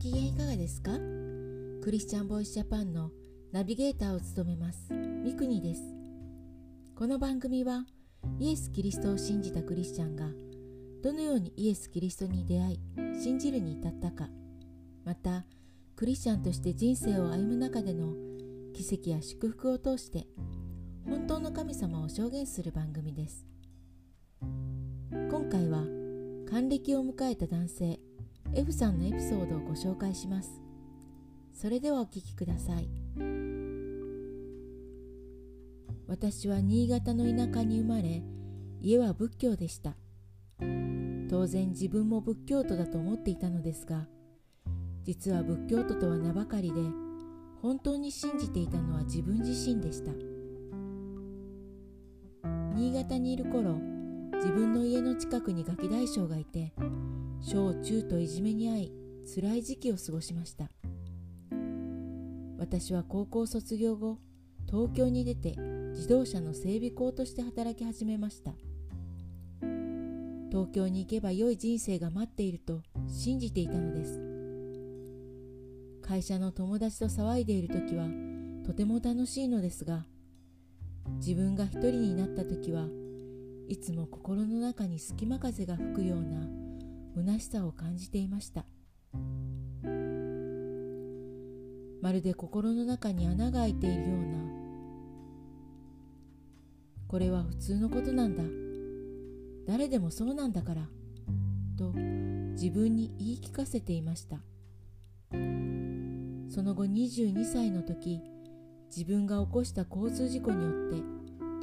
機嫌いかがですか？クリスチャンボイスジャパンのナビゲーターを務めますミクニです。この番組はイエス・キリストを信じたクリスチャンがどのようにイエス・キリストに出会い信じるに至ったかまたクリスチャンとして人生を歩む中での奇跡や祝福を通して本当の神様を証言する番組です。今回は還暦を迎えた男性 F さんのエピソードをご紹介します。それではお聞きください。私は新潟の田舎に生まれ家は仏教でした。当然自分も仏教徒だと思っていたのですが実は仏教徒とは名ばかりで本当に信じていたのは自分自身でした。新潟にいる頃自分の家の近くにガキ大将がいて小中といじめに遭い辛い時期を過ごしました。私は高校卒業後東京に出て自動車の整備工として働き始めました。東京に行けば良い人生が待っていると信じていたのです。会社の友達と騒いでいる時はとても楽しいのですが自分が一人になった時はいつも心の中に隙間風が吹くような虚しさを感じていました。まるで心の中に穴が開いているような。これは普通のことなんだ。誰でもそうなんだから。と自分に言い聞かせていました。その後22歳の時自分が起こした交通事故によって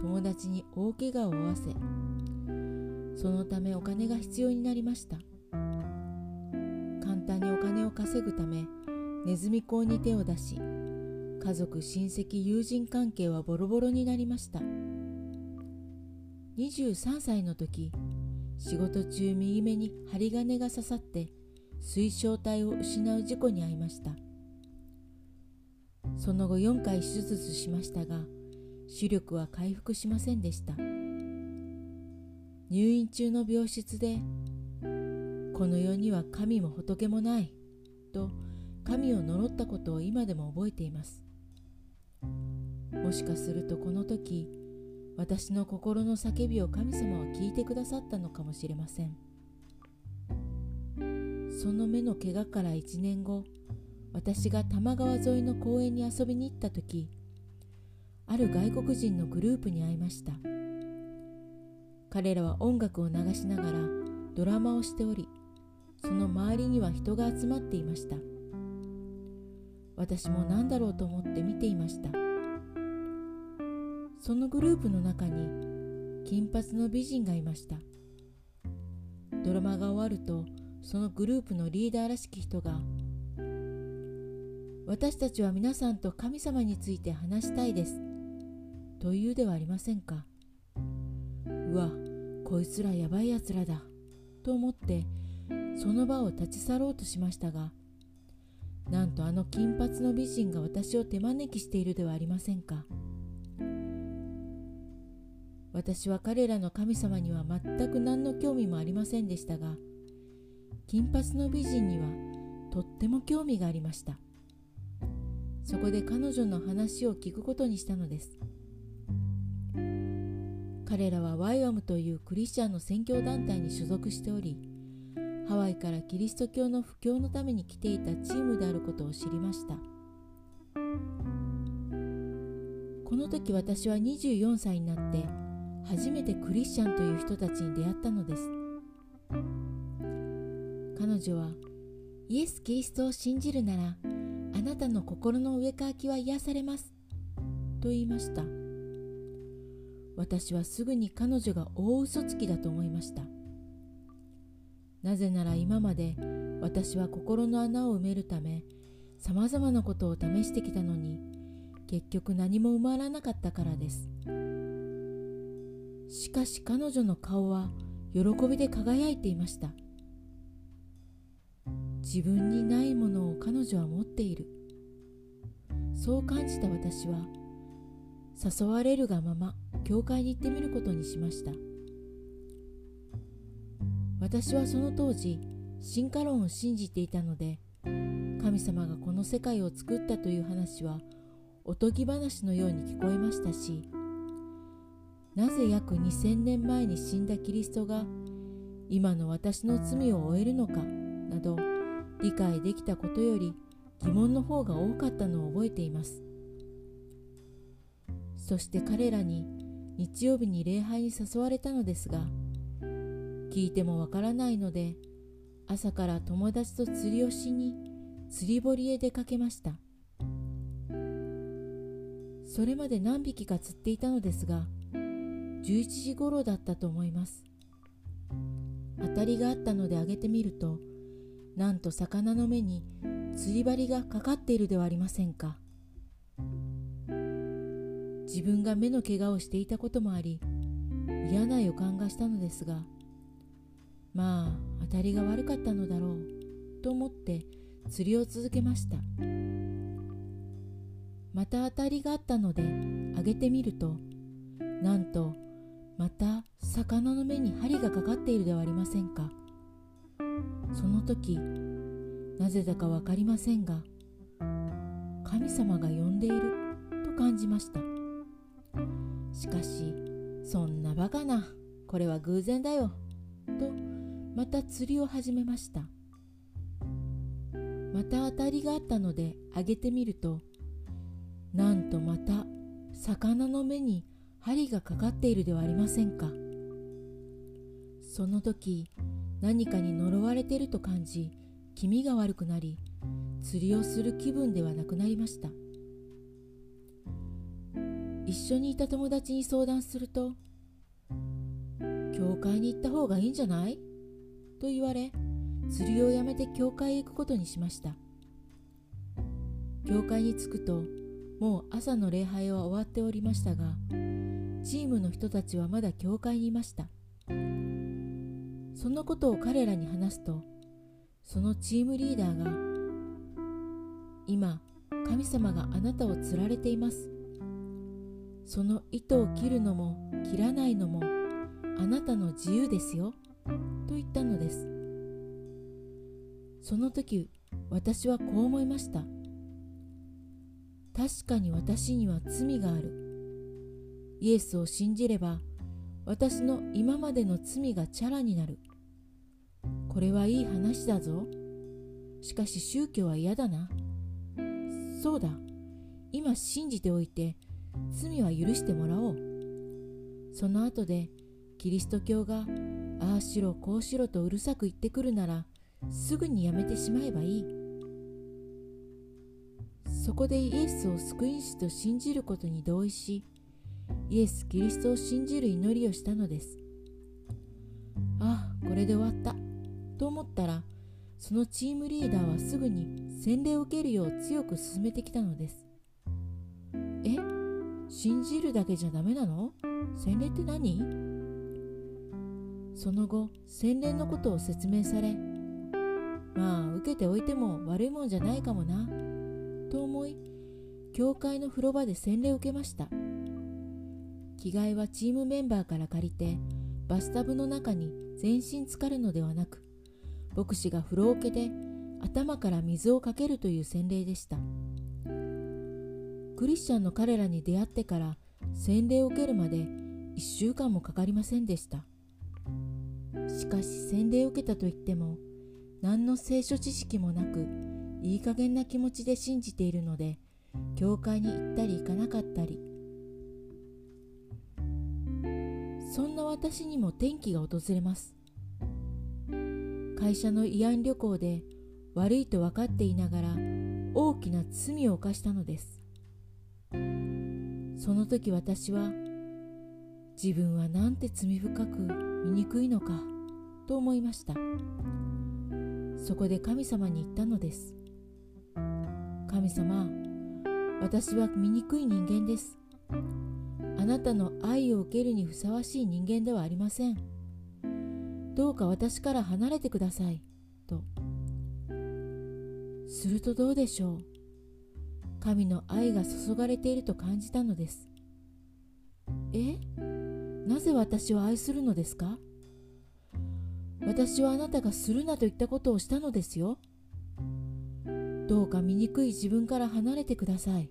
友達に大怪我を負わせそのためお金が必要になりました。簡単にお金を稼ぐためネズミ講に手を出し家族親戚友人関係はボロボロになりました。23歳の時仕事中右目に針金が刺さって水晶体を失う事故に遭いました。その後4回手術しましたが視力は回復しませんでした。入院中の病室でこの世には神も仏もない。と神を呪ったことを今でも覚えています。もしかするとこの時私の心の叫びを神様は聞いてくださったのかもしれません。その目の怪我から1年後私が多摩川沿いの公園に遊びに行った時ある外国人のグループに会いました。彼らは音楽を流しながらドラマをしておりその周りには人が集まっていました。私も何だろうと思って見ていました。そのグループの中に金髪の美人がいました。ドラマが終わるとそのグループのリーダーらしき人が私たちは皆さんと神様について話したいですというではありませんか。うわこいつらやばいやつらだと思ってその場を立ち去ろうとしましたがなんとあの金髪の美人が私を手招きしているではありませんか。私は彼らの神様には全く何の興味もありませんでしたが金髪の美人にはとっても興味がありました。そこで彼女の話を聞くことにしたのです。彼らはワイワムというクリスチャンの宣教団体に所属しておりハワイからキリスト教の布教のために来ていたチームであることを知りました。この時私は24歳になって初めてクリスチャンという人たちに出会ったのです。彼女はイエス・キリストを信じるならあなたの心の植え替きは癒されますと言いました。私はすぐに彼女が大嘘つきだと思いました。なぜなら今まで私は心の穴を埋めるためさまざまなことを試してきたのに結局何も埋まらなかったからです。しかし彼女の顔は喜びで輝いていました。自分にないものを彼女は持っている。そう感じた私は誘われるがまま教会に行ってみることにしました。私はその当時進化論を信じていたので神様がこの世界を作ったという話はおとぎ話のように聞こえましたしなぜ約2000年前に死んだキリストが今の私の罪を負えるのかなど理解できたことより疑問の方が多かったのを覚えています。そして彼らに日曜日に礼拝に誘われたのですが聞いてもわからないので朝から友達と釣りをしに釣り堀へ出かけました。それまで何匹か釣っていたのですが11時頃だったと思います。当たりがあったのであげてみるとなんと魚の目に釣り針がかかっているではありませんか。自分が目の怪我をしていたこともあり嫌な予感がしたのですがまあ当たりが悪かったのだろうと思って釣りを続けました。また当たりがあったので上げてみるとなんとまた魚の目に針がかかっているではありませんか。その時なぜだか分かりませんが神様が呼んでいると感じました。しかしそんなバカなこれは偶然だよとまた釣りを始めました。また当たりがあったのであげてみるとなんとまた魚の目に針がかかっているではありませんか。その時何かに呪われていると感じ気味が悪くなり釣りをする気分ではなくなりました。一緒にいた友達に相談すると「教会に行った方がいいんじゃない?」と言われ釣りをやめて教会へ行くことにしました。教会に着くともう朝の礼拝は終わっておりましたがチームの人たちはまだ教会にいました。そのことを彼らに話すとそのチームリーダーが今神様があなたを釣られています。その糸を切るのも切らないのもあなたの自由ですよ。と言ったのです。その時私はこう思いました。確かに私には罪がある。イエスを信じれば私の今までの罪がチャラになる。これはいい話だぞ。しかし宗教は嫌だな。そうだ。今信じておいて罪は許してもらおう。その後でキリスト教がああしろこうしろとうるさく言ってくるならすぐにやめてしまえばいい。そこでイエスを救い主と信じることに同意しイエス・キリストを信じる祈りをしたのです。ああこれで終わった。と思ったらそのチームリーダーはすぐに洗礼を受けるよう強く勧めてきたのです。え？信じるだけじゃダメなの？洗礼って何？その後洗礼のことを説明されまあ受けておいても悪いもんじゃないかもなと思い教会の風呂場で洗礼を受けました。着替えはチームメンバーから借りてバスタブの中に全身浸かるのではなく牧師が風呂桶で頭から水をかけるという洗礼でした。クリスチャンの彼らに出会ってから洗礼を受けるまで1週間もかかりませんでした。しかし洗礼を受けたといっても何の聖書知識もなくいい加減な気持ちで信じているので教会に行ったり行かなかったり。そんな私にも転機が訪れます。会社の慰安旅行で悪いと分かっていながら大きな罪を犯したのです。その時私は自分はなんて罪深く醜いのかと思いました。そこで神様に言ったのです。神様私は醜い人間です。あなたの愛を受けるにふさわしい人間ではありません。どうか私から離れてください。と。するとどうでしょう。神の愛が注がれていると感じたのです。え？なぜ私を愛するのですか？私はあなたがするなと言ったことをしたのですよ。どうか醜い自分から離れてください。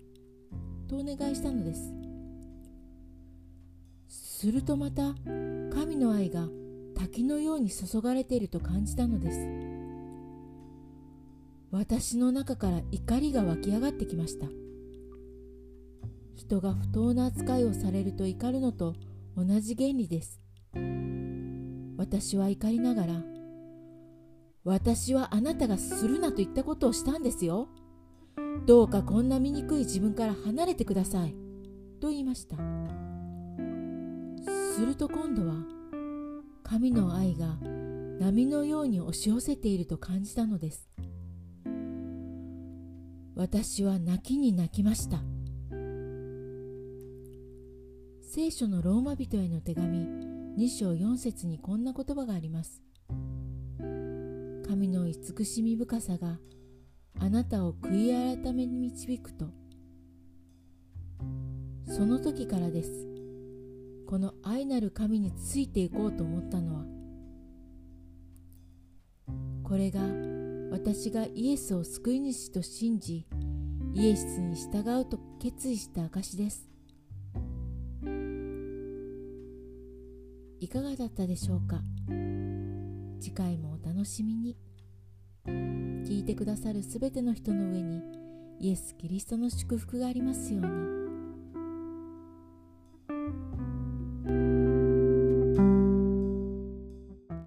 とお願いしたのです。するとまた神の愛が滝のように注がれていると感じたのです。私の中から怒りが湧き上がってきました。人が不当な扱いをされると怒るのと同じ原理です。私は怒りながら私はあなたがするなと言ったことをしたんですよ。どうかこんな醜い自分から離れてください。と言いました。すると今度は神の愛が波のように押し寄せていると感じたのです。私は泣きに泣きました。聖書のローマ人への手紙2章4節にこんな言葉があります。神の慈しみ深さがあなたを悔い改めに導くと。その時からです。この愛なる神についていこうと思ったのは。これが私がイエスを救い主と信じイエスに従うと決意した証です。いかがだったでしょうか？次回もお楽しみに聞いてくださるすべての人の上にイエス・キリストの祝福がありますように。